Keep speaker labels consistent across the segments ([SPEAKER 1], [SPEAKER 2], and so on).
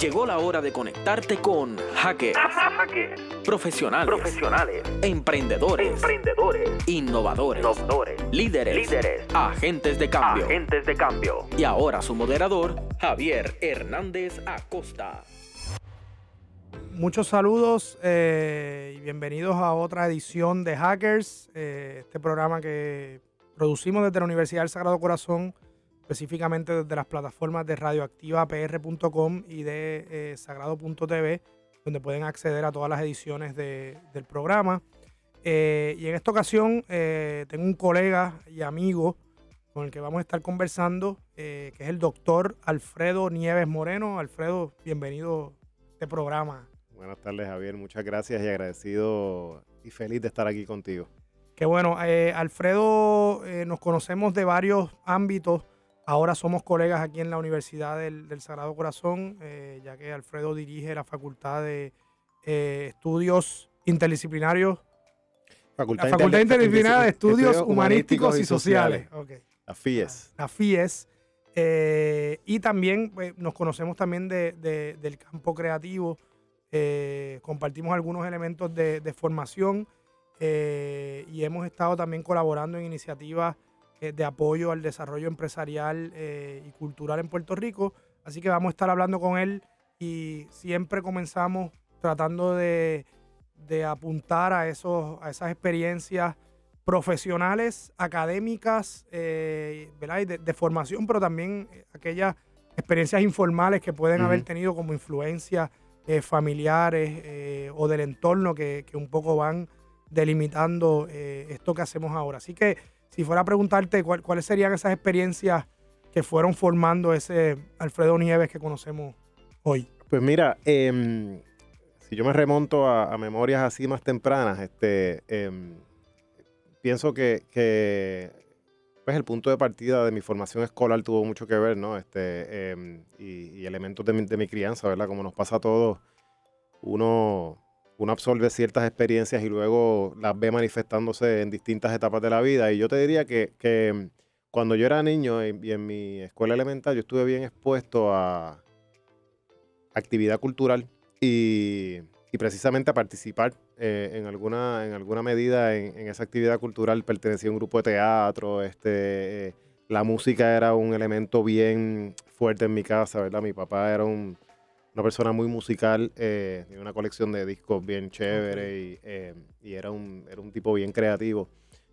[SPEAKER 1] Llegó la hora de conectarte con hackers, profesionales,
[SPEAKER 2] profesionales,
[SPEAKER 1] emprendedores,
[SPEAKER 2] emprendedores,
[SPEAKER 1] innovadores,
[SPEAKER 2] innovadores,
[SPEAKER 1] líderes,
[SPEAKER 2] líderes,
[SPEAKER 1] agentes de cambio.
[SPEAKER 2] agentes de cambio.
[SPEAKER 1] Y ahora su moderador, Javier Hernández Acosta.
[SPEAKER 3] Muchos saludos eh, y bienvenidos a otra edición de Hackers, eh, este programa que producimos desde la Universidad del Sagrado Corazón, específicamente desde las plataformas de radioactivapr.com y de eh, sagrado.tv, donde pueden acceder a todas las ediciones de- del programa. Eh, y en esta ocasión eh, tengo un colega y amigo con el que vamos a estar conversando, eh, que es el doctor Alfredo Nieves Moreno. Alfredo, bienvenido a este programa.
[SPEAKER 4] Buenas tardes, Javier. Muchas gracias y agradecido y feliz de estar aquí contigo.
[SPEAKER 3] Que bueno, eh, Alfredo, nos conocemos de varios ámbitos. Ahora somos colegas aquí en la Universidad del, del Sagrado Corazón, eh, ya que Alfredo dirige la Facultad de eh, Estudios Interdisciplinarios, la Facultad Interdisciplinaria de Estudios Humanísticos y Sociales. Ok.
[SPEAKER 4] La FIES.
[SPEAKER 3] la FIES. eh, y también pues, nos conocemos también de- de- del campo creativo. eh, compartimos algunos elementos de, de formación y hemos estado también colaborando en iniciativas eh, de apoyo al desarrollo empresarial eh, y cultural en Puerto Rico. Así que vamos a estar hablando con él y siempre comenzamos tratando de, de apuntar a, esos, a esas experiencias profesionales, académicas, eh, de, de formación, pero también eh, aquellas experiencias informales que pueden haber tenido como influencias eh, familiares eh, o del entorno que, que un poco van delimitando esto que hacemos ahora. Así que si fuera a preguntarte cuál- cuáles serían esas experiencias que fueron formando ese Alfredo Nieves que conocemos hoy.
[SPEAKER 4] Pues mira, em, si yo me remonto a, memorias así más tempranas, este, em, pienso que, que, pues el punto de partida de mi formación escolar tuvo mucho que ver, ¿no? Este, em, y, y elementos de mi, de mi crianza, ¿verdad? Como nos pasa a todos, uno, uno absorbe ciertas experiencias y luego las ve manifestándose en distintas etapas de la vida. Y yo te diría que, que em, cuando yo era niño y, en mi escuela elemental, yo estuve bien expuesto a actividad cultural y, y precisamente a participar eh, en, alguna, en alguna medida en, en esa actividad cultural. Pertenecía a un grupo de teatro, este, eh, la música era un elemento bien fuerte en mi casa, ¿verdad? Mi papá era un- una persona muy musical, eh, tenía una colección de discos bien chévere y, eh, y era, un, era un tipo bien creativo.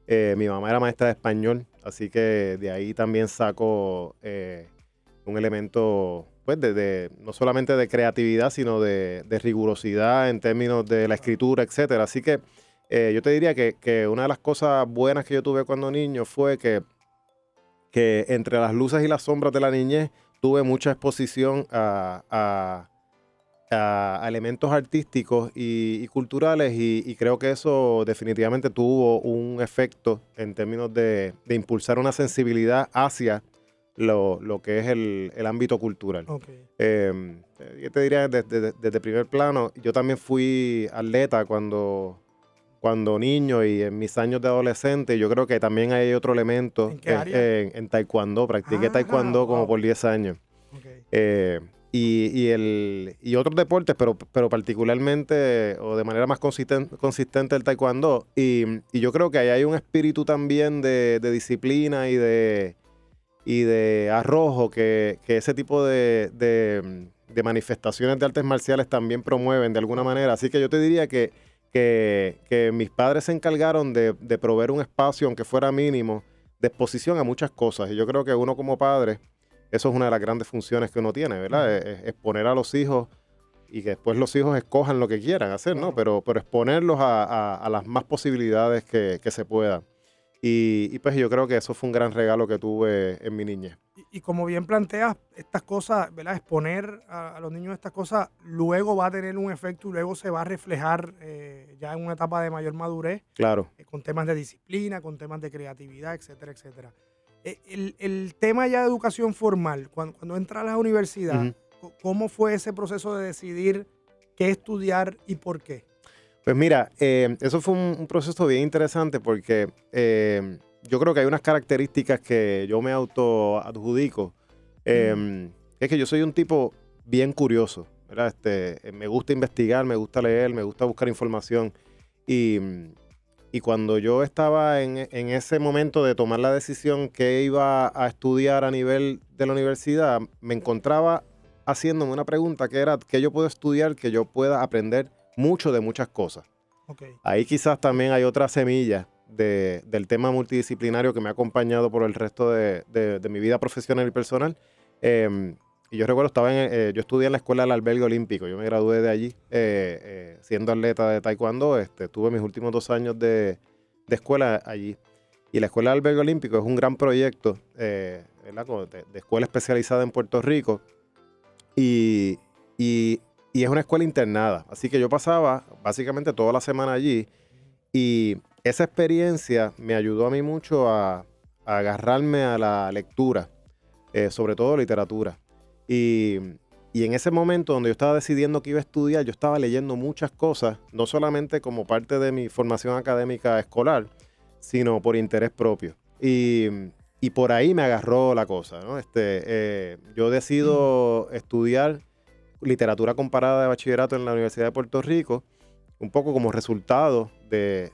[SPEAKER 4] Eh, mi mamá era maestra de español, así que de ahí también saco eh, un elemento, pues, de, de- no solamente de creatividad, sino de, de rigurosidad en términos de la escritura, etcétera. Así que eh, yo te diría que, que una de las cosas buenas que yo tuve cuando niño fue que, que entre las luces y las sombras de la niñez tuve mucha exposición a, a- elementos artísticos y, y culturales y, y creo que eso definitivamente tuvo un efecto en términos de, de impulsar una sensibilidad hacia lo, lo que es el, el ámbito cultural.
[SPEAKER 3] Ok.
[SPEAKER 4] Eh, yo te diría desde, desde- desde primer plano, yo también fui atleta cuando, cuando niño y en mis años de adolescente. Yo creo que también hay otro elemento
[SPEAKER 3] ¿En
[SPEAKER 4] taekwondo. Practiqué
[SPEAKER 3] Ah,
[SPEAKER 4] taekwondo como por 10 años. Eh, y, y el, y otros deportes, pero, pero particularmente o de manera más consisten- consistente el taekwondo. Y, y yo creo que ahí hay un espíritu también de, de disciplina y de, y de arrojo que, que ese tipo de, de- de manifestaciones de artes marciales también promueven de alguna manera. Así que yo te diría que, que, que mis padres se encargaron de, de proveer un espacio, aunque fuera mínimo, de exposición a muchas cosas. Y yo creo que uno como padre, eso es una de las grandes funciones que uno tiene, ¿verdad? Es- es exponer a los hijos y que después los hijos escojan lo que quieran hacer, ¿no? Pero, pero exponerlos a, a- a las más posibilidades que, que se puedan. Y, y pues yo creo que eso fue un gran regalo que tuve en mi niñez.
[SPEAKER 3] Y, y como bien planteas, estas cosas, ¿verdad? Exponer a, a los niños estas cosas luego va a tener un efecto y luego se va a reflejar eh, ya en una etapa de mayor madurez
[SPEAKER 4] Claro.
[SPEAKER 3] eh, con temas de disciplina, con temas de creatividad, etcétera, etcétera. Eh, el, el tema ya de educación formal, cuando, cuando entras a la universidad, ¿cómo fue ese proceso de decidir qué estudiar y por qué?
[SPEAKER 4] Pues mira, eh, eso fue un, un proceso bien interesante porque eh, yo creo que hay unas características que yo me auto adjudico. Eh, Es que yo soy un tipo bien curioso. ¿verdad? Este, me gusta investigar, me gusta leer, me gusta buscar información. Y, y cuando yo estaba en, en, ese momento de tomar la decisión que iba a estudiar a nivel de la universidad, me encontraba haciéndome una pregunta que era que yo puedo estudiar, que yo pueda aprender mucho de muchas cosas. Ahí quizás también hay otra semilla de, del tema multidisciplinario que me ha acompañado por el resto de, de, mi vida profesional y personal. Em, y yo recuerdo, estaba en, eh, yo estudié en la escuela del albergue olímpico, yo me gradué de allí eh, eh, siendo atleta de taekwondo, este, tuve mis últimos dos años de, escuela allí. Y la escuela del albergue olímpico es un gran proyecto de, escuela especializada en Puerto Rico y, y, y es una escuela internada. Así que yo pasaba básicamente toda la semana allí y esa experiencia me ayudó a mí mucho a, agarrarme a la lectura, eh, sobre todo literatura. Y, en ese momento donde yo estaba decidiendo que iba a estudiar, yo estaba leyendo muchas cosas, no solamente como parte de mi formación académica escolar, sino por interés propio. Y, por ahí me agarró la cosa. Este, eh, yo decido estudiar literatura comparada de bachillerato en la Universidad de Puerto Rico, un poco como resultado de,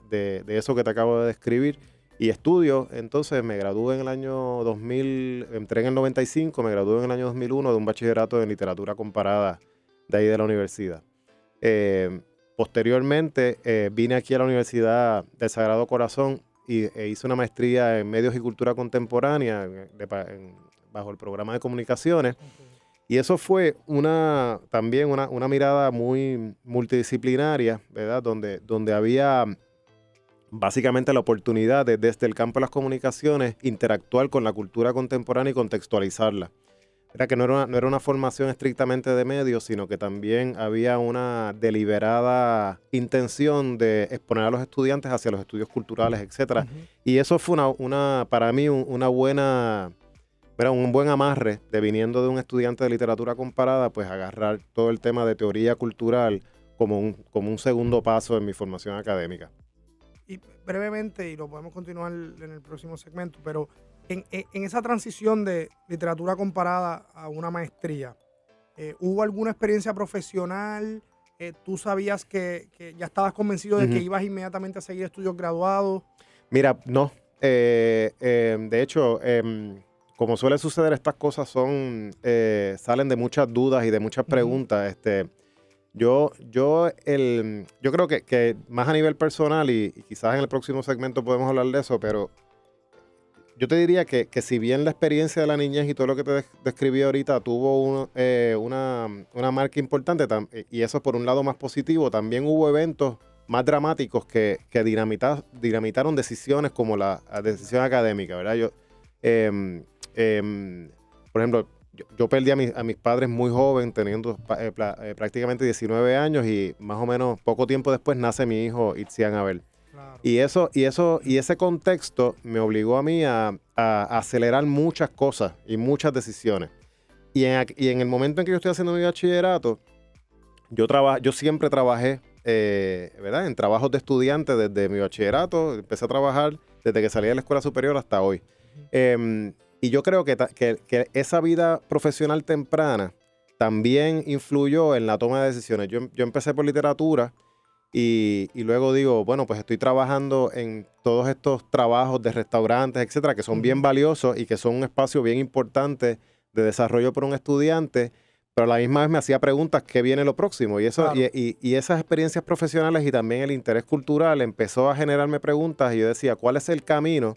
[SPEAKER 4] eso que te acabo de describir. Y estudio, entonces me gradué en el año 2000, entré en el 95, me gradué en el año 2001 de un bachillerato en literatura comparada de ahí de la universidad. Eh, posteriormente eh, vine aquí a la Universidad del Sagrado Corazón y, e hice una maestría en medios y cultura contemporánea bajo el programa de comunicaciones. Y eso fue una, también una, mirada muy multidisciplinaria, ¿verdad? Donde, donde había básicamente la oportunidad de, desde el campo de las comunicaciones interactuar con la cultura contemporánea y contextualizarla. Era que no era, una, no era una formación estrictamente de medios, sino que también había una deliberada intención de exponer a los estudiantes hacia los estudios culturales, etc. Y eso fue una, una para mí una buena pero un buen amarre de viniendo de un estudiante de literatura comparada, pues agarrar todo el tema de teoría cultural como un, como un segundo paso en mi formación académica.
[SPEAKER 3] Y brevemente, y lo podemos continuar en el próximo segmento, pero en, esa transición de literatura comparada a una maestría, eh, ¿hubo alguna experiencia profesional? Eh, ¿Tú sabías que, ya estabas convencido de que ibas inmediatamente a seguir estudios graduados?
[SPEAKER 4] Mira, no. Eh, de hecho, em, como suele suceder, estas cosas son, eh, salen de muchas dudas y de muchas preguntas. Este, yo, yo, el, yo creo que, más a nivel personal, y, quizás en el próximo segmento podemos hablar de eso, pero yo te diría que, si bien la experiencia de la niñez y todo lo que te describí ahorita tuvo eh, una, marca importante, y eso por un lado más positivo, también hubo eventos más dramáticos que, que dinamitaron decisiones como la, decisión académica, ¿verdad? Yo, em, Em, por ejemplo, yo, perdí a, a, mis padres muy joven, teniendo eh, eh, prácticamente 19 años y más o menos poco tiempo después nace mi hijo Itzian Abel. Y eso, y eso, y ese contexto me obligó a mí a, acelerar muchas cosas y muchas decisiones. Y en, el momento en que yo estoy haciendo mi bachillerato, yo, yo siempre trabajé, eh, ¿verdad? En trabajos de estudiante desde mi bachillerato, empecé a trabajar desde que salí de la escuela superior hasta hoy. Y yo creo que, que, esa vida profesional temprana también influyó en la toma de decisiones. Yo, yo empecé por literatura y, y, luego digo, bueno, pues estoy trabajando en todos estos trabajos de restaurantes, etcétera, que son bien valiosos y que son un espacio bien importante de desarrollo para un estudiante, pero a la misma vez me hacía preguntas, ¿qué viene lo próximo? Y, eso, y, y, esas experiencias profesionales y también el interés cultural empezó a generarme preguntas y yo decía, ¿cuál es el camino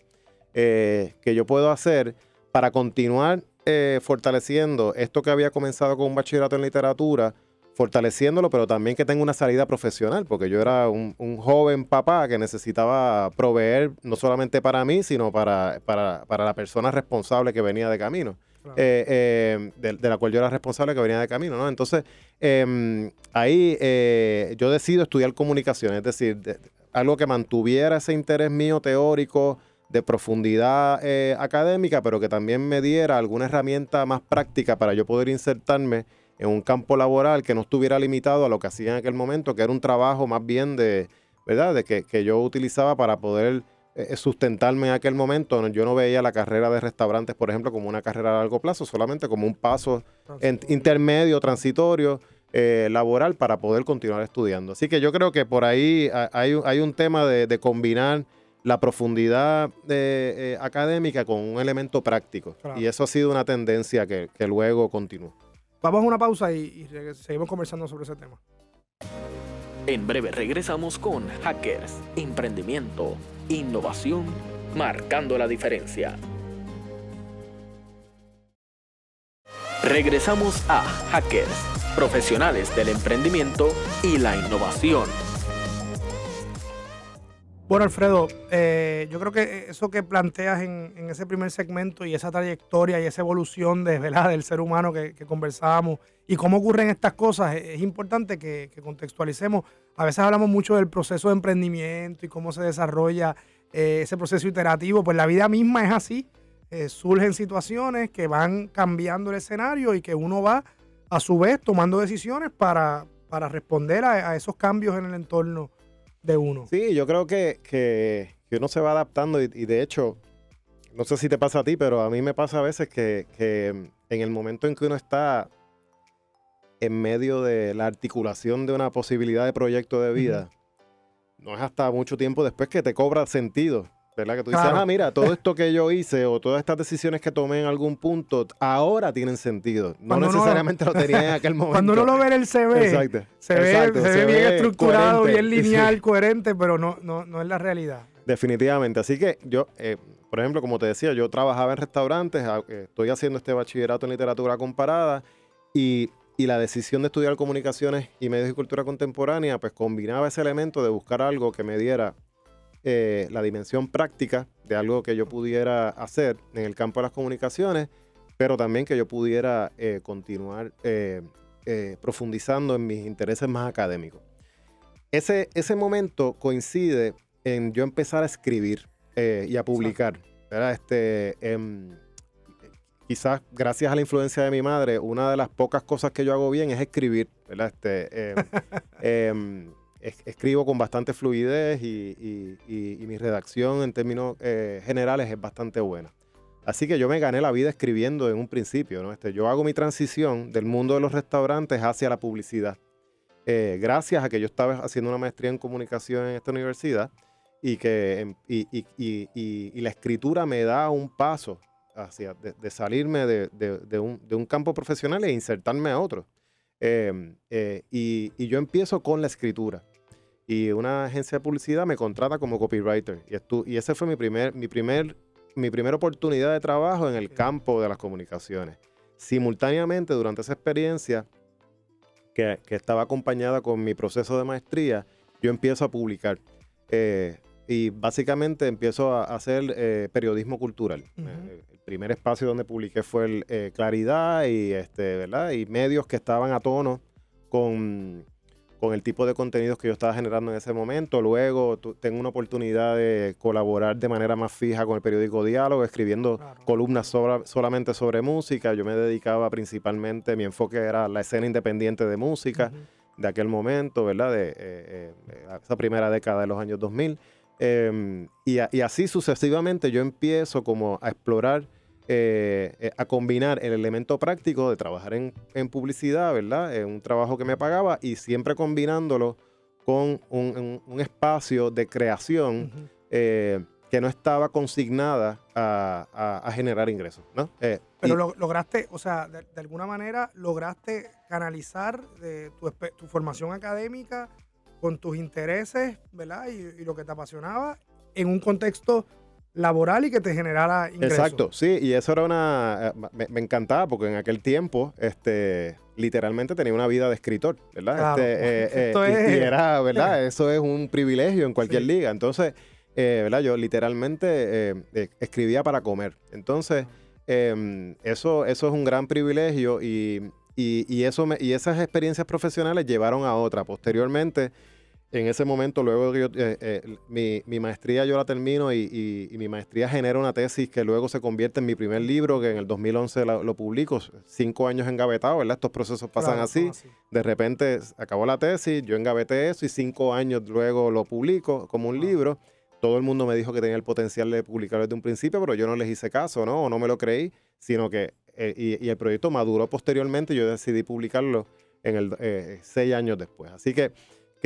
[SPEAKER 4] eh, que yo puedo hacer? Para continuar eh, fortaleciendo esto que había comenzado con un bachillerato en literatura, fortaleciéndolo, pero también que tenga una salida profesional, porque yo era un, joven papá que necesitaba proveer no solamente para mí, sino para, para, la persona responsable que venía de camino. Eh, eh, de, la cual yo era responsable que venía de camino, ¿no? Entonces, em, ahí yo decido estudiar comunicación, es decir, algo que mantuviera ese interés mío teórico, de profundidad eh, académica, pero que también me diera alguna herramienta más práctica para yo poder insertarme en un campo laboral que no estuviera limitado a lo que hacía en aquel momento, que era un trabajo más bien de, ¿verdad? De que, yo utilizaba para poder eh, sustentarme en aquel momento. Yo no veía la carrera de restaurantes, por ejemplo, como una carrera a largo plazo, solamente como un paso intermedio, transitorio, eh, laboral para poder continuar estudiando. Así que yo creo que por ahí hay, hay un tema de, combinar la profundidad eh, académica con un elemento práctico. Y eso ha sido una tendencia que, luego continúa.
[SPEAKER 3] Vamos a una pausa y, y seguimos conversando sobre ese tema.
[SPEAKER 1] En breve regresamos con Hackers, Emprendimiento, Innovación, Marcando la Diferencia. Regresamos a Hackers profesionales del emprendimiento y la innovación.
[SPEAKER 3] Bueno, Alfredo, eh, yo creo que eso que planteas en, ese primer segmento y esa trayectoria y esa evolución de, ¿verdad? del ser humano que, conversábamos y cómo ocurren estas cosas, es, importante que, contextualicemos. A veces hablamos mucho del proceso de emprendimiento y cómo se desarrolla eh, ese proceso iterativo, pues la vida misma es así. Eh, surgen situaciones que van cambiando el escenario y que uno va a su vez tomando decisiones para, para responder a, esos cambios en el entorno de uno.
[SPEAKER 4] Sí, yo creo que, que, uno se va adaptando y, de hecho, no sé si te pasa a ti, pero a mí me pasa a veces que, en el momento en que uno está en medio de la articulación de una posibilidad de proyecto de vida, no es hasta mucho tiempo después que te cobra sentido ¿Verdad? Que tú dices, ah, mira, todo esto que yo hice o todas estas decisiones que tomé en algún punto ahora tienen sentido. No necesariamente lo tenía en aquel momento.
[SPEAKER 3] Cuando uno lo ve en el CV, se, ve, bien estructurado, bien lineal, coherente, pero no, no, no es la realidad.
[SPEAKER 4] Definitivamente. Así que yo, eh, por ejemplo, como te decía, yo trabajaba en restaurantes, ah, eh, estoy haciendo este bachillerato en literatura comparada y, y la decisión de estudiar comunicaciones y medios y cultura contemporánea, pues combinaba ese elemento de buscar algo que me diera eh, la dimensión práctica de algo que yo pudiera hacer en el campo de las comunicaciones, pero también que yo pudiera eh, continuar eh, profundizando en mis intereses más académicos. Ese, ese momento coincide en yo empezar a escribir y a publicar. Este, em, quizás gracias a la influencia de mi madre, una de las pocas cosas que yo hago bien es escribir. Este, em, em, escribo con bastante fluidez y, mi redacción en términos eh, generales es bastante buena. Así que yo me gané la vida escribiendo en un principio. ¿no? Este, yo hago mi transición del mundo de los restaurantes hacia la publicidad. Eh, gracias a que yo estaba haciendo una maestría en comunicación en esta universidad y que y, la escritura me da un paso hacia de, salirme de, un, campo profesional e insertarme a otro. Em, eh, y, yo empiezo con la escritura y una agencia de publicidad me contrata como copywriter. Y, y ese fue mi primer, mi, primer, mi primera oportunidad de trabajo en el campo de las comunicaciones. Simultáneamente, durante esa experiencia, que, estaba acompañada con mi proceso de maestría, yo empiezo a publicar. Eh, y básicamente empiezo a hacer eh, periodismo cultural. Eh, el primer espacio donde publiqué fue el, Claridad y, este, ¿verdad? y medios que estaban a tono con con el tipo de contenidos que yo estaba generando en ese momento. Luego tengo una oportunidad de colaborar de manera más fija con el periódico Diálogo, escribiendo columnas solamente sobre música. Yo me dedicaba principalmente, mi enfoque era la escena independiente de música de aquel momento, ¿verdad? De eh, eh, esa primera década de los años 2000. Em, y, y así sucesivamente yo empiezo como a explorar eh, eh, a combinar el elemento práctico de trabajar en, publicidad, ¿verdad? En un trabajo que me pagaba y siempre combinándolo con un, espacio de creación eh, que no estaba consignada a, generar ingresos, ¿no?
[SPEAKER 3] Pero lograste, o sea, de, alguna manera lograste canalizar tu, tu, formación académica con tus intereses, ¿verdad? Y, y lo que te apasionaba en un contexto laboral y que te generara ingresos.
[SPEAKER 4] Exacto, sí, y eso era una... Eh, me, encantaba porque en aquel tiempo, este, literalmente tenía una vida de escritor, ¿verdad? Este, eh, eh, y, era, ¿verdad? Eso es un privilegio en cualquier liga. Entonces, ¿verdad? Yo literalmente escribía para comer. Entonces, em, eso, eso es un gran privilegio y, y, eso y esas experiencias profesionales llevaron a otra. Posteriormente, en ese momento, luego yo, eh, eh, mi, maestría yo la termino y, mi maestría genera una tesis que luego se convierte en mi primer libro, que en el 2011 lo, publico, cinco años engavetado, ¿verdad? Estos procesos pasan así. De repente acabó la tesis, yo engaveté eso y cinco años luego lo publico como un libro. Todo el mundo me dijo que tenía el potencial de publicarlo desde un principio, pero yo no les hice caso, ¿no? O no me lo creí, sino que, eh, y, y el proyecto maduró posteriormente, yo decidí publicarlo en el, eh, seis años después. Así que,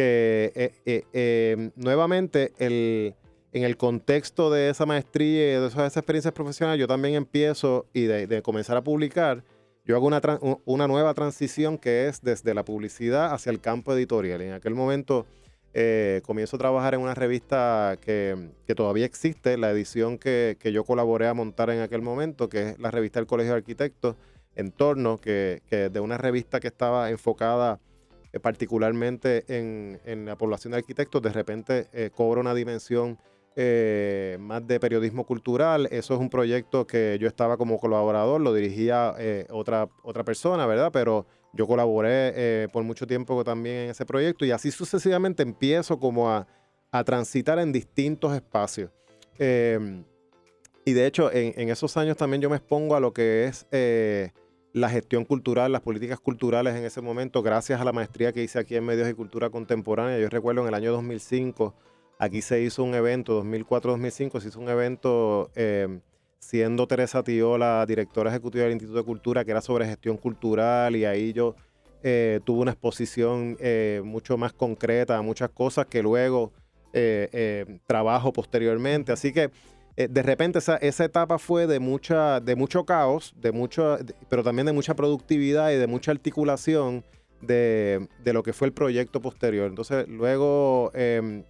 [SPEAKER 4] que eh, nuevamente, el, en el contexto de esa maestría y de esas experiencias profesionales, yo también empiezo y de, comenzar a publicar, yo hago una, una, nueva transición que es desde la publicidad hacia el campo editorial. En aquel momento eh, comienzo a trabajar en una revista que, todavía existe, la edición que, yo colaboré a montar en aquel momento, que es la revista del Colegio de Arquitectos, Entorno, que, que de una revista que estaba enfocada eh, particularmente en, la población de arquitectos, de repente eh, cobra una dimensión eh, más de periodismo cultural. Eso es un proyecto que yo estaba como colaborador, lo dirigía eh, otra, otra persona, ¿verdad? Pero yo colaboré por mucho tiempo también en ese proyecto y así sucesivamente empiezo como a, transitar en distintos espacios. Y de hecho, en, esos años también yo me expongo a lo que es la gestión cultural, las políticas culturales en ese momento, gracias a la maestría que hice aquí en Medios y Cultura Contemporánea. Yo recuerdo en el año 2005 Aquí se hizo un evento, 2004-2005, se hizo un evento em, siendo Teresa Tío la directora ejecutiva del Instituto de Cultura, que era sobre gestión cultural, y ahí yo eh, tuve una exposición eh, mucho más concreta a muchas cosas que luego eh, trabajo posteriormente. Así que de repente esa, etapa fue de, mucha, de mucho caos, de mucho, pero también de mucha productividad y de mucha articulación de, de lo que fue el proyecto posterior. Entonces luego em,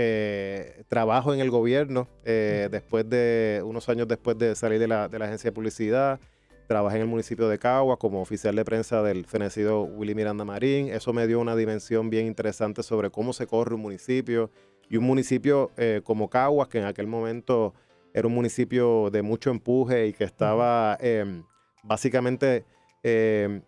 [SPEAKER 4] eh, trabajo en el gobierno eh, después de unos años después de salir de la, agencia de publicidad. Trabajé en el municipio de Cagua como oficial de prensa del fenecido Willy Miranda Marín. Eso me dio una dimensión bien interesante sobre cómo se corre un municipio. Y un municipio eh, como Caguas, que en aquel momento era un municipio de mucho empuje y que estaba em, básicamente em,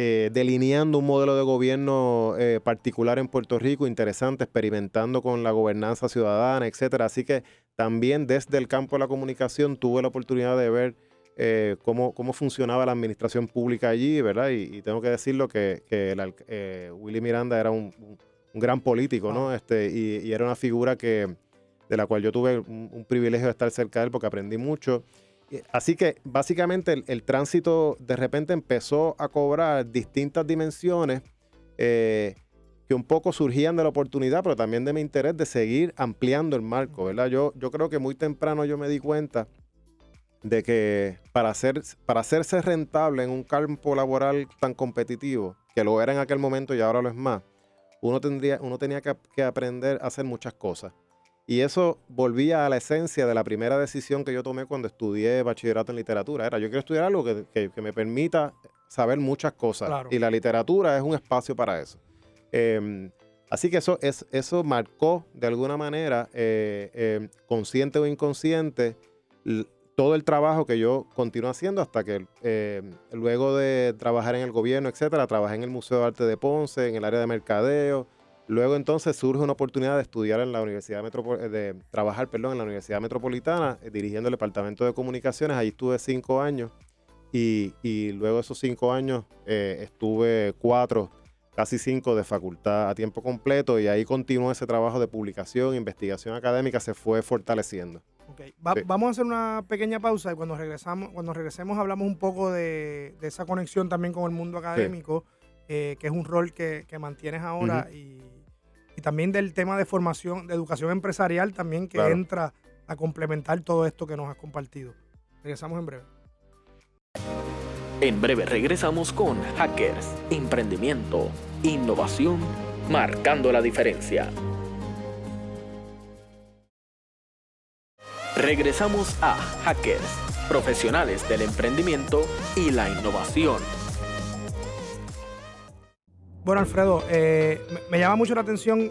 [SPEAKER 4] eh, delineando un modelo de gobierno eh, particular en Puerto Rico, interesante, experimentando con la gobernanza ciudadana, etcétera. Así que también desde el campo de la comunicación tuve la oportunidad de ver eh, cómo, cómo funcionaba la administración pública allí, ¿verdad? Y, tengo que decirlo que, que Willy Miranda era un, gran político, ¿no? Este, y, era una figura que, de la cual yo tuve un privilegio de estar cerca de él porque aprendí mucho. Así que básicamente el, tránsito de repente empezó a cobrar distintas dimensiones eh, que un poco surgían de la oportunidad, pero también de mi interés de seguir ampliando el marco, ¿verdad? Yo, yo creo que muy temprano yo me di cuenta de que para, hacer, para hacerse rentable en un campo laboral tan competitivo, que lo era en aquel momento y ahora lo es más, uno, tendría, uno tenía que aprender a hacer muchas cosas. Y eso volvía a la esencia de la primera decisión que yo tomé cuando estudié bachillerato en literatura. Era, yo quiero estudiar algo que, me permita saber muchas cosas. Y la literatura es un espacio para eso. Em, así que eso, es, eso marcó de alguna manera, eh, em, consciente o inconsciente, todo el trabajo que yo continúo haciendo hasta que em, luego de trabajar en el gobierno, etcétera, trabajé en el Museo de Arte de Ponce, en el área de mercadeo, Luego entonces surge una oportunidad de estudiar en la Universidad Metropolitana, de trabajar, perdón, en la Universidad Metropolitana, eh, dirigiendo el Departamento de Comunicaciones. Allí estuve cinco años y, luego de esos cinco años eh, estuve cuatro, casi cinco de facultad a tiempo completo y ahí continuó ese trabajo de publicación, investigación académica, se fue fortaleciendo.
[SPEAKER 3] Okay. Vamos a hacer una pequeña pausa y cuando regresamos, cuando regresemos hablamos un poco de, esa conexión también con el mundo académico, eh, que es un rol que, mantienes ahora y y también del tema de formación, de educación empresarial también que entra a complementar todo esto que nos has compartido. Regresamos en breve.
[SPEAKER 1] En breve regresamos con Hackers, Emprendimiento, Innovación, marcando la diferencia. Regresamos a Hackers, profesionales del emprendimiento y la innovación.
[SPEAKER 3] Bueno, Alfredo, eh, me, llama mucho la atención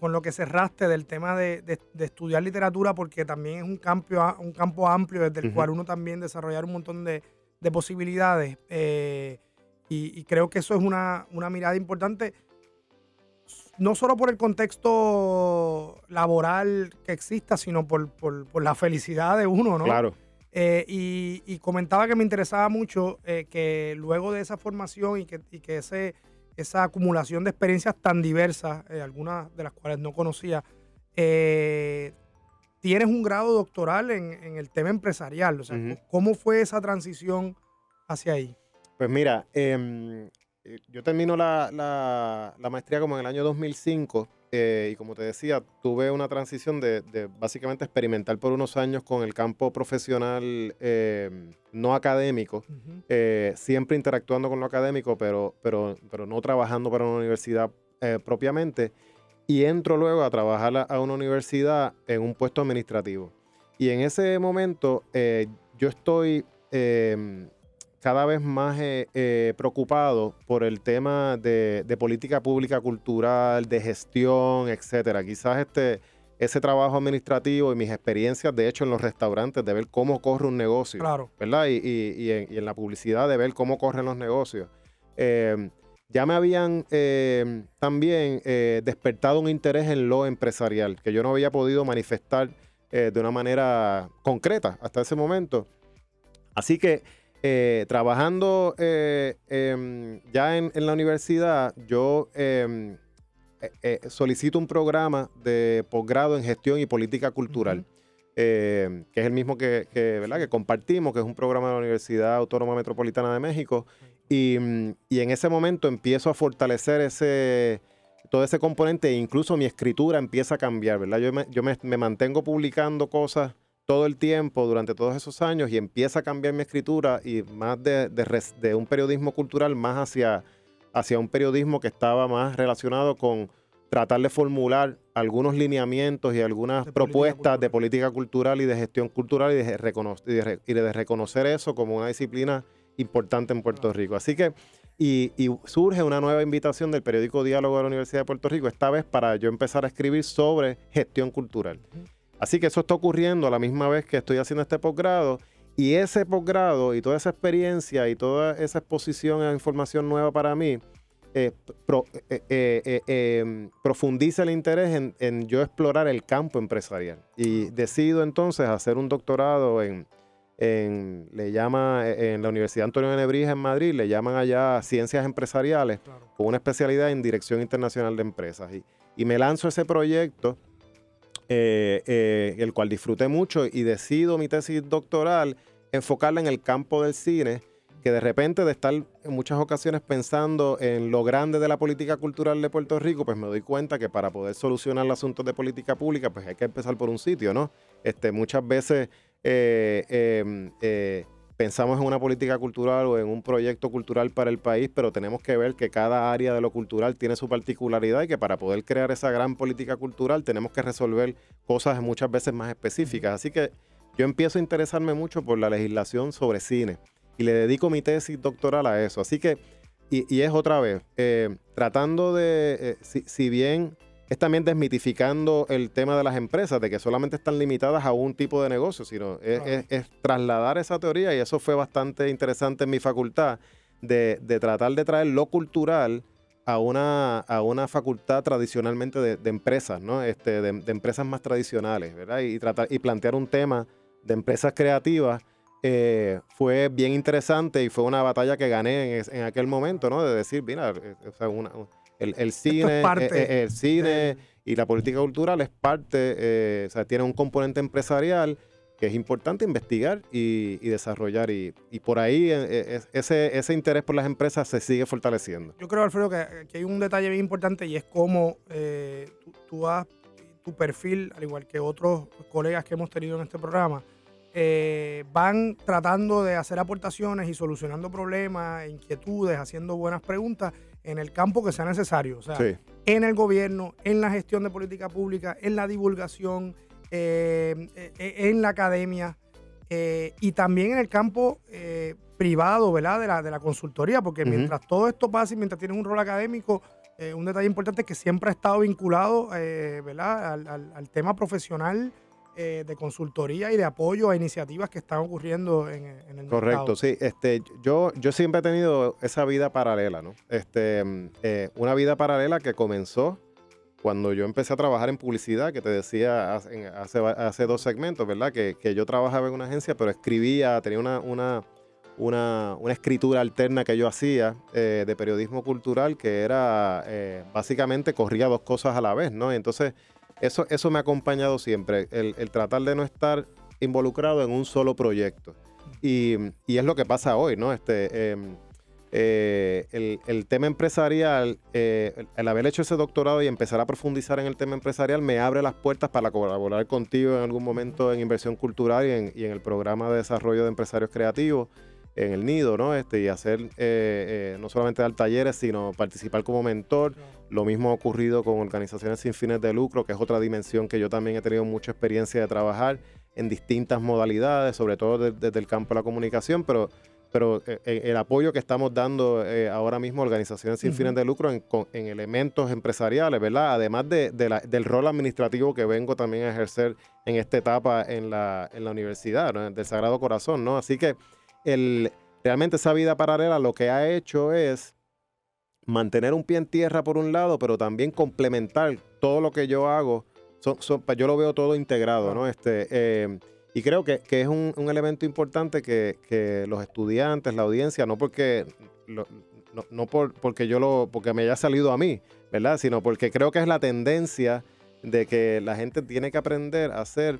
[SPEAKER 3] con lo que cerraste del tema de, estudiar literatura, porque también es un campo, un campo amplio desde el cual uno también desarrollar un montón de, posibilidades. Eh, y, creo que eso es una, mirada importante, no solo por el contexto laboral que exista, sino por, la felicidad de uno, ¿no?
[SPEAKER 4] Claro.
[SPEAKER 3] Eh, y, comentaba que me interesaba mucho que luego de esa formación y que, y que ese esa acumulación de experiencias tan diversas, eh, algunas de las cuales no conocía, eh, tienes un grado doctoral en, el tema empresarial. O sea, ¿cómo fue esa transición hacia ahí?
[SPEAKER 4] Pues mira, em, eh, yo termino la, la- la maestría como en el año 2005 eh, y como te decía, tuve una transición de, de básicamente experimentar por unos años con el campo profesional eh, no académico,
[SPEAKER 3] Ujú.
[SPEAKER 4] eh, siempre interactuando con lo académico, pero, pero, pero no trabajando para una universidad eh, propiamente. Y entro luego a trabajar a, a una universidad en un puesto administrativo. Y en ese momento eh, yo estoy eh, cada vez más eh, eh, preocupado por el tema de, de política pública cultural, de gestión, etcétera. Quizás este, ese trabajo administrativo y mis experiencias, de hecho, en los restaurantes, de ver cómo corre un negocio.
[SPEAKER 3] Claro.
[SPEAKER 4] ¿verdad? Y, y- y en, y en la publicidad de ver cómo corren los negocios. Eh, ya me habían eh, también eh, despertado un interés en lo empresarial, que yo no había podido manifestar eh, de una manera concreta hasta ese momento. Así que eh, trabajando eh, em, ya en, en la universidad, yo em, eh, solicito un programa de posgrado en gestión y política cultural eh, que es el mismo que, que, ¿verdad? que compartimos, que es un programa de la Universidad Autónoma Metropolitana de México. Y, mm, y en ese momento empiezo a fortalecer ese, todo ese componente e incluso mi escritura empieza a cambiar, ¿verdad? Yo me, yo me, me mantengo publicando cosas todo el tiempo durante todos esos años y empieza a cambiar mi escritura y más de, de de un periodismo cultural más hacia, hacia un periodismo que estaba más relacionado con tratar de formular algunos lineamientos y algunas
[SPEAKER 3] De política
[SPEAKER 4] propuestas de
[SPEAKER 3] cultural.
[SPEAKER 4] política cultural y de gestión cultural y de, recono- y de de reconocer eso como una disciplina importante en Puerto Rico. Así que, y, y surge una nueva invitación del periódico Diálogo de la Universidad de Puerto Rico, esta vez para yo empezar a escribir sobre gestión cultural.
[SPEAKER 3] Ujú.
[SPEAKER 4] Así que eso está ocurriendo a la misma vez que estoy haciendo este posgrado. Y ese posgrado y toda esa experiencia y toda esa exposición a información nueva para mí eh, pro- eh, eh, eh, eh, profundiza el interés en, en yo explorar el campo empresarial. Y decido entonces hacer un doctorado en, en- le llama, en la Universidad Antonio de Nebrija en Madrid, le llaman allá ciencias empresariales
[SPEAKER 3] Claro.
[SPEAKER 4] con una especialidad en dirección internacional de empresas. Y, y me lanzo ese proyecto, eh, eh, el cual disfruté mucho y decido mi tesis doctoral enfocarla en el campo del cine, que de repente de estar en muchas ocasiones pensando en lo grande de la política cultural de Puerto Rico, pues me doy cuenta que para poder solucionar los asuntos de política pública, pues hay que empezar por un sitio, ¿no? Este, muchas veces eh, pensamos en una política cultural o en un proyecto cultural para el país, pero tenemos que ver que cada área de lo cultural tiene su particularidad y que para poder crear esa gran política cultural tenemos que resolver cosas muchas veces más específicas. Así que yo empiezo a interesarme mucho por la legislación sobre cine y le dedico mi tesis doctoral a eso. Así que, y, es otra vez, eh, tratando de, eh, si bien es también desmitificando el tema de las empresas, de que solamente están limitadas a un tipo de negocio, sino es,
[SPEAKER 3] Claro.
[SPEAKER 4] es- es trasladar esa teoría y eso fue bastante interesante en mi facultad, de, de tratar de traer lo cultural a una, a una facultad tradicionalmente de, de empresas, ¿no? Este, de, de empresas más tradicionales, ¿verdad? Y, tratar, y plantear un tema de empresas creativas eh, fue bien interesante y fue una batalla que gané en, en aquel momento, ¿no? De decir, mira, eh, o sea, una- el, el cine,
[SPEAKER 3] parte
[SPEAKER 4] eh, eh, el cine y la política cultural es parte, eh, o sea, tiene un componente empresarial que es importante investigar y, y desarrollar. Y, y por ahí es- ese, ese interés por las empresas se sigue fortaleciendo.
[SPEAKER 3] Yo creo, Alfredo, que, que hay un detalle bien importante y es cómo eh, tú, tú has, tu perfil, al igual que otros colegas que hemos tenido en este programa, eh, van tratando de hacer aportaciones y solucionando problemas, inquietudes, haciendo buenas preguntas en el campo que sea necesario. O sea,
[SPEAKER 4] Sí,
[SPEAKER 3] en el gobierno, en la gestión de política pública, en la divulgación, eh, eh, en la academia eh, y también en el campo eh, privado, ¿verdad? De la, de la consultoría, porque mientras todo esto pasa y mientras tienes un rol académico, eh, un detalle importante es que siempre ha estado vinculado, eh, ¿verdad? Al, al- al tema profesional eh, de consultoría y de apoyo a iniciativas que están ocurriendo en, en el
[SPEAKER 4] correcto.
[SPEAKER 3] mercado.
[SPEAKER 4] Sí, este, yo, yo siempre he tenido esa vida paralela, ¿no? Este, eh, una vida paralela que comenzó cuando yo empecé a trabajar en publicidad, que te decía hace, hace, dos segmentos, ¿verdad? Que, que yo trabajaba en una agencia, pero escribía, tenía una, una, una, una escritura alterna que yo hacía eh, de periodismo cultural, que era eh, básicamente corría dos cosas a la vez, ¿no? Entonces, eso, eso me ha acompañado siempre, el, tratar de no estar involucrado en un solo proyecto. Y, y es lo que pasa hoy, ¿no? Este, em, eh, el, el tema empresarial, eh, el, haber hecho ese doctorado y empezar a profundizar en el tema empresarial me abre las puertas para colaborar contigo en algún momento en inversión cultural y en el programa de desarrollo de empresarios creativos en el nido, ¿no? Este, y hacer eh, eh, no solamente dar talleres, sino participar como mentor. Lo mismo ha ocurrido con organizaciones sin fines de lucro, que es otra dimensión que yo también he tenido mucha experiencia de trabajar en distintas modalidades, sobre todo de- desde el campo de la comunicación, pero, pero eh, eh, el apoyo que estamos dando eh, ahora mismo a organizaciones sin
[SPEAKER 3] Ujú.
[SPEAKER 4] fines de lucro en, con- en elementos empresariales, ¿verdad? Además de, de la- del rol administrativo que vengo también a ejercer en esta etapa en la, en la universidad, ¿no? del Sagrado Corazón, ¿no? Así que el, realmente esa vida paralela lo que ha hecho es mantener un pie en tierra por un lado, pero también complementar todo lo que yo hago. Pues, yo lo veo todo integrado, ¿no? Este, eh, y creo que, que es un, un elemento importante que, que los estudiantes, la audiencia, no porque lo- no, no por, porque yo lo, porque me haya salido a mí, ¿verdad? Sino porque creo que es la tendencia de que la gente tiene que aprender a ser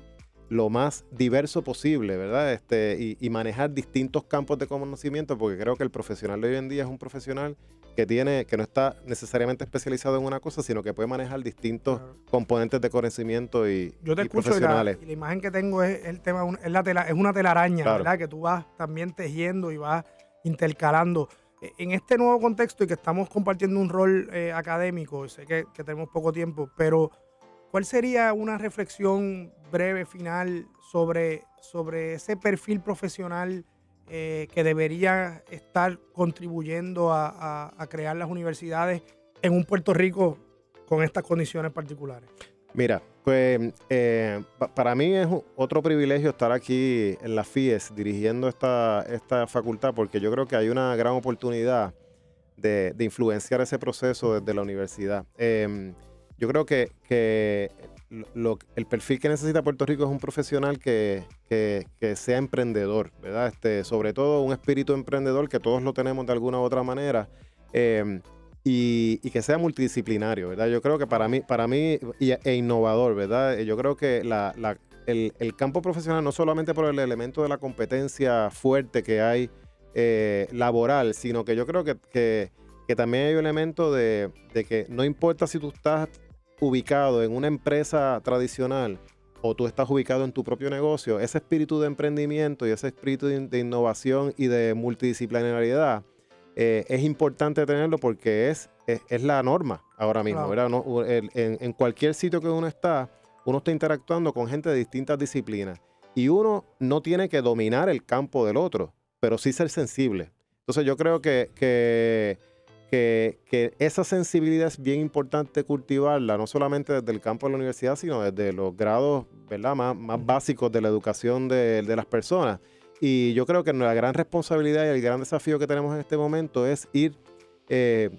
[SPEAKER 4] lo más diverso posible, ¿verdad? Este, y, y manejar distintos campos de conocimiento, porque creo que el profesional de hoy en día es un profesional que tiene, que no está necesariamente especializado en una cosa, sino que puede manejar distintos
[SPEAKER 3] Claro.
[SPEAKER 4] componentes de conocimiento y,
[SPEAKER 3] Yo te
[SPEAKER 4] y
[SPEAKER 3] escucho y la,
[SPEAKER 4] profesionales.
[SPEAKER 3] y la imagen que tengo es el tema, es, la tela, es una telaraña,
[SPEAKER 4] Claro.
[SPEAKER 3] ¿verdad? Que tú vas también tejiendo y vas intercalando. E- En este nuevo contexto y que estamos compartiendo un rol eh, académico, sé que, que tenemos poco tiempo, pero ¿cuál sería una reflexión breve final sobre, sobre ese perfil profesional eh, que debería estar contribuyendo a, crear las universidades en un Puerto Rico con estas condiciones particulares?
[SPEAKER 4] Mira, pues eh, pa- para mí es otro privilegio estar aquí en la FIES dirigiendo esta, esta facultad porque yo creo que hay una gran oportunidad de, de influenciar ese proceso desde la universidad. Em, yo creo que, que el perfil que necesita Puerto Rico es un profesional que, que- sea emprendedor, ¿verdad? Este, sobre todo un espíritu emprendedor que todos lo tenemos de alguna u otra manera. em, y, que sea multidisciplinario, ¿verdad? Yo creo que para mí, para mí e innovador, ¿verdad? Yo creo que la- el campo profesional, no solamente por el elemento de la competencia fuerte que hay eh, laboral, sino que yo creo que, que- que también hay un elemento de, de que no importa si tú estás ubicado en una empresa tradicional o tú estás ubicado en tu propio negocio, ese espíritu de emprendimiento y ese espíritu de, de innovación y de multidisciplinariedad eh, es importante tenerlo porque es, es, es la norma ahora mismo,
[SPEAKER 3] Claro.
[SPEAKER 4] ¿verdad? No, el- en, en cualquier sitio que uno está, uno está interactuando con gente de distintas disciplinas y uno no tiene que dominar el campo del otro, pero sí ser sensible. Entonces yo creo que, que, que, que esa sensibilidad es bien importante cultivarla, no solamente desde el campo de la universidad, sino desde los grados ¿verdad? Más, más básicos de la educación de, de las personas. Y yo creo que la gran responsabilidad y el gran desafío que tenemos en este momento es ir eh,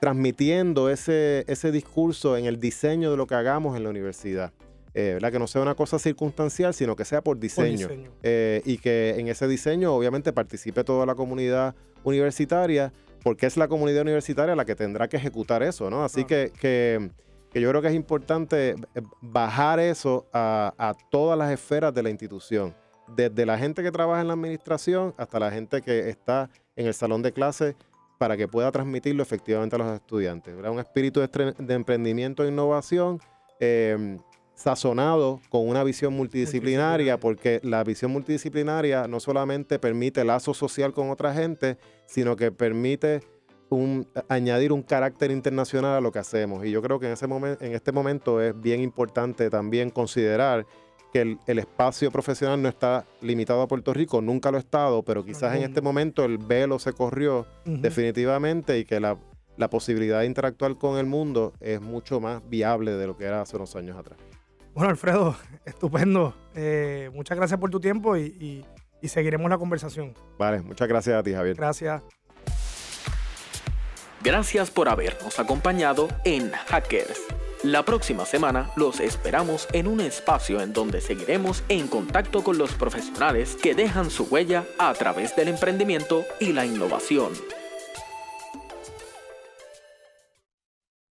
[SPEAKER 4] transmitiendo ese, ese discurso en el diseño de lo que hagamos en la universidad. Eh, ¿verdad? Que no sea una cosa circunstancial, sino que sea por
[SPEAKER 3] Por
[SPEAKER 4] diseño.
[SPEAKER 3] diseño.
[SPEAKER 4] Eh, y que en ese diseño obviamente participe toda la comunidad universitaria, porque es la comunidad universitaria la que tendrá que ejecutar eso, ¿no? Así
[SPEAKER 3] Claro.
[SPEAKER 4] que, que, que yo creo que es importante eh, bajar eso a, a todas las esferas de la institución, desde la gente que trabaja en la administración hasta la gente que está en el salón de clase para que pueda transmitirlo efectivamente a los estudiantes. ¿verdad? Un espíritu de emprendimiento e innovación eh, sazonado con una visión multidisciplinaria, porque la visión multidisciplinaria no solamente permite lazo social con otra gente, sino que permite un, añadir un carácter internacional a lo que hacemos. Y yo creo que en, ese momen- en este momento es bien importante también considerar que el, el espacio profesional no está limitado a Puerto Rico, nunca lo ha estado, pero quizás en este momento el velo se corrió definitivamente y que la, la posibilidad de interactuar con el mundo es mucho más viable de lo que era hace unos años atrás.
[SPEAKER 3] Bueno, Alfredo, estupendo. Eh, muchas gracias por tu tiempo y, y- y seguiremos la conversación.
[SPEAKER 4] Vale, muchas gracias a ti, Javier.
[SPEAKER 3] Gracias.
[SPEAKER 1] Gracias por habernos acompañado en Hackers. La próxima semana los esperamos en un espacio en donde seguiremos en contacto con los profesionales que dejan su huella a través del emprendimiento y la innovación.